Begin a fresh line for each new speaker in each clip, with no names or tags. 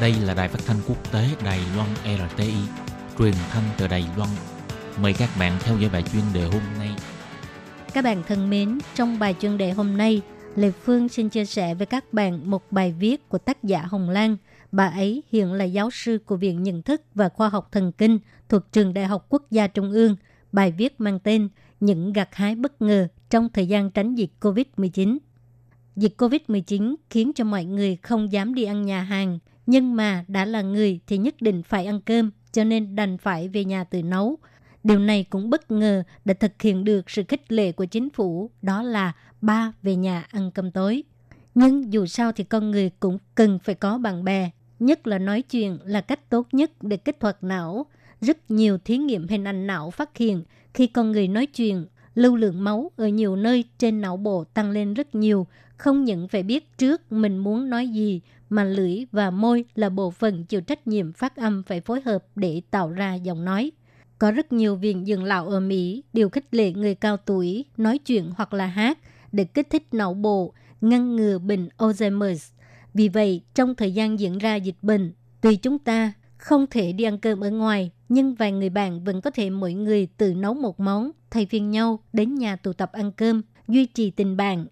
Đây là đài phát thanh quốc tế Đài Loan RTI, truyền thanh từ Đài Loan. Mời các bạn theo dõi bài chuyên đề hôm nay.
Các bạn thân mến, trong bài chuyên đề hôm nay, Lê Phương xin chia sẻ với các bạn một bài viết của tác giả Hồng Lan. Bà ấy hiện là giáo sư của Viện Nhận thức và Khoa học Thần kinh thuộc Trường Đại học Quốc gia Trung ương. Bài viết mang tên Những gặt hái bất ngờ trong thời gian tránh dịch COVID-19. Dịch COVID-19 khiến cho mọi người không dám đi ăn nhà hàng, nhưng mà đã là người thì nhất định phải ăn cơm, cho nên đành phải về nhà tự nấu. Điều này cũng bất ngờ đã thực hiện được sự khích lệ của chính phủ, đó là ba về nhà ăn cơm tối. Nhưng dù sao thì con người cũng cần phải có bạn bè, nhất là nói chuyện là cách tốt nhất để kích hoạt não. Rất nhiều thí nghiệm hình ảnh não phát hiện khi con người nói chuyện, lưu lượng máu ở nhiều nơi trên não bộ tăng lên rất nhiều, không những phải biết trước mình muốn nói gì, mà lưỡi và môi là bộ phận chịu trách nhiệm phát âm phải phối hợp để tạo ra giọng nói. Có rất nhiều viện dưỡng lão ở Mỹ đều khích lệ người cao tuổi nói chuyện hoặc là hát để kích thích não bộ, ngăn ngừa bệnh Alzheimer. Vì vậy, trong thời gian diễn ra dịch bệnh, tuy chúng ta không thể đi ăn cơm ở ngoài, nhưng vài người bạn vẫn có thể mỗi người tự nấu một món, thay phiên nhau đến nhà tụ tập ăn cơm, duy trì tình bạn.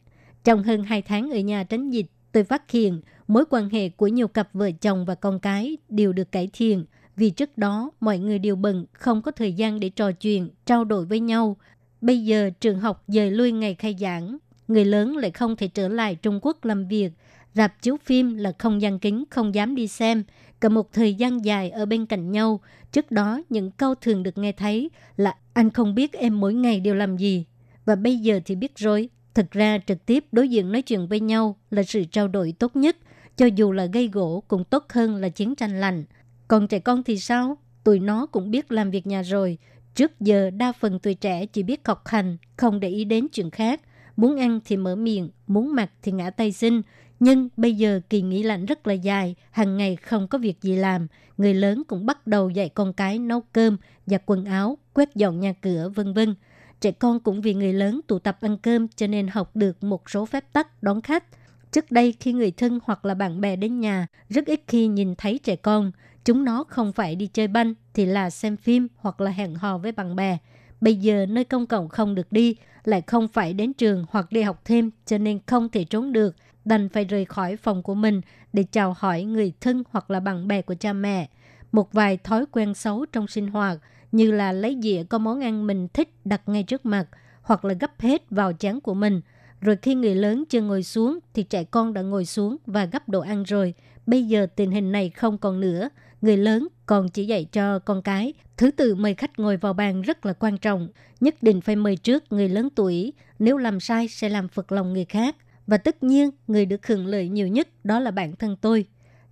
Trong hơn 2 tháng ở nhà tránh dịch, tôi phát hiện mối quan hệ của nhiều cặp vợ chồng và con cái đều được cải thiện vì trước đó mọi người đều bận, không có thời gian để trò chuyện, trao đổi với nhau. Bây giờ trường học dời lui ngày khai giảng, người lớn lại không thể trở lại Trung Quốc làm việc, rạp chiếu phim là không gian kính, không dám đi xem, cả một thời gian dài ở bên cạnh nhau. Trước đó, những câu thường được nghe thấy là anh không biết em mỗi ngày đều làm gì. Và bây giờ thì biết rồi, thực ra trực tiếp đối diện nói chuyện với nhau là sự trao đổi tốt nhất, cho dù là gây gỗ cũng tốt hơn là chiến tranh lạnh. Còn trẻ con thì sao? Tụi nó cũng biết làm việc nhà rồi. Trước giờ đa phần tuổi trẻ chỉ biết học hành, không để ý đến chuyện khác. Muốn ăn thì mở miệng, muốn mặc thì ngã tay xin. Nhưng bây giờ kỳ nghỉ lạnh rất là dài, hàng ngày không có việc gì làm. Người lớn cũng bắt đầu dạy con cái nấu cơm, giặt quần áo, quét dọn nhà cửa, vân vân. Trẻ con cũng vì người lớn tụ tập ăn cơm cho nên học được một số phép tắc đón khách. Trước đây khi người thân hoặc là bạn bè đến nhà, rất ít khi nhìn thấy trẻ con. Chúng nó không phải đi chơi banh thì là xem phim hoặc là hẹn hò với bạn bè. Bây giờ nơi công cộng không được đi, lại không phải đến trường hoặc đi học thêm cho nên không thể trốn được, đành phải rời khỏi phòng của mình để chào hỏi người thân hoặc là bạn bè của cha mẹ. Một vài thói quen xấu trong sinh hoạt như là lấy dĩa có món ăn mình thích đặt ngay trước mặt hoặc là gấp hết vào chén của mình. Rồi khi người lớn chưa ngồi xuống thì trẻ con đã ngồi xuống và gấp đồ ăn rồi. Bây giờ tình hình này không còn nữa người lớn còn chỉ dạy cho con cái. Thứ tự mời khách ngồi vào bàn rất là quan trọng. Nhất định phải mời trước người lớn tuổi. Nếu làm sai sẽ làm phật lòng người khác. Và tất nhiên, người được hưởng lợi nhiều nhất đó là bản thân tôi.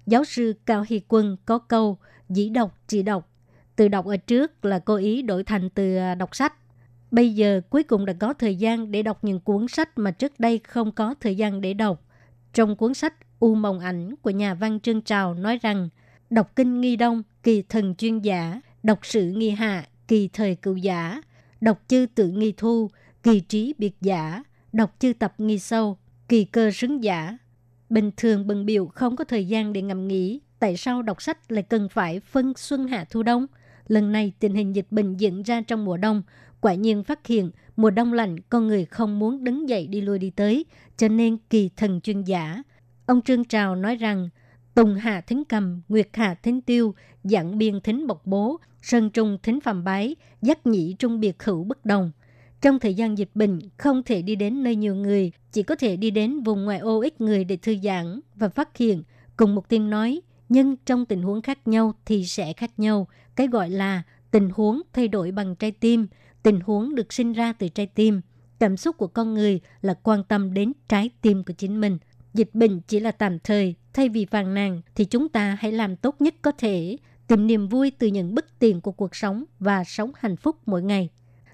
Giáo sư Cao Hy Quân có câu dĩ đọc chỉ đọc. Từ đọc ở trước là cố ý đổi thành từ à, đọc sách. Bây giờ cuối cùng đã có thời gian để đọc những cuốn sách mà trước đây không có thời gian để đọc. Trong cuốn sách U Mộng Ảnh của nhà văn Trương Trào nói rằng – đọc kinh nghi đông, kỳ thần chuyên giả, đọc sử nghi hạ, kỳ thời cựu giả, đọc chư tự nghi thu, kỳ trí biệt giả, đọc chư tập nghi sâu, kỳ cơ xứng giả. Bình thường bần biểu không có thời gian để ngẫm nghĩ, tại sao đọc sách lại cần phải phân xuân hạ thu đông? Lần này tình hình dịch bệnh diễn ra trong mùa đông, quả nhiên phát hiện mùa đông lạnh con người không muốn đứng dậy đi lui đi tới, cho nên kỳ thần chuyên giả. Ông Trương Trào nói rằng Tùng hà Thính Cầm, Nguyệt hà Thính Tiêu, Dạng Biên Thính Bộc Bố, Sơn Trung Thính Phạm Bái, Giác Nhĩ Trung Biệt Hữu bất đồng. Trong thời gian dịch bệnh, không thể đi đến nơi nhiều người, chỉ có thể đi đến vùng ngoại ô ít người để thư giãn và phát hiện, cùng một tiếng nói, nhưng trong tình huống khác nhau thì sẽ khác nhau. Cái gọi là tình huống thay đổi bằng trái tim, tình huống được sinh ra từ trái tim. Cảm xúc của con người là quan tâm đến trái tim của chính mình. Dịch bệnh chỉ là tạm thời, thay vì phàn nàn thì chúng ta hãy làm tốt nhất có thể, tìm niềm vui từ những bất tiện của cuộc sống và sống hạnh phúc mỗi ngày.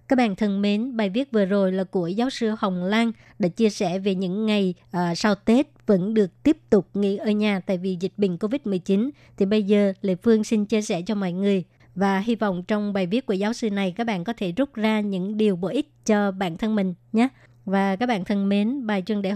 Các bạn thân mến, bài viết vừa rồi là của giáo sư Hồng Lan đã chia sẻ về những ngày uh, sau Tết vẫn được tiếp tục nghỉ ở nhà tại vì dịch bệnh COVID-19. Thì bây giờ Lê Phương xin chia sẻ cho mọi người và hy vọng trong bài viết của giáo sư này các bạn có thể rút ra những điều bổ ích cho bản thân mình nhé. Và các bạn thân mến, bài chuyên đề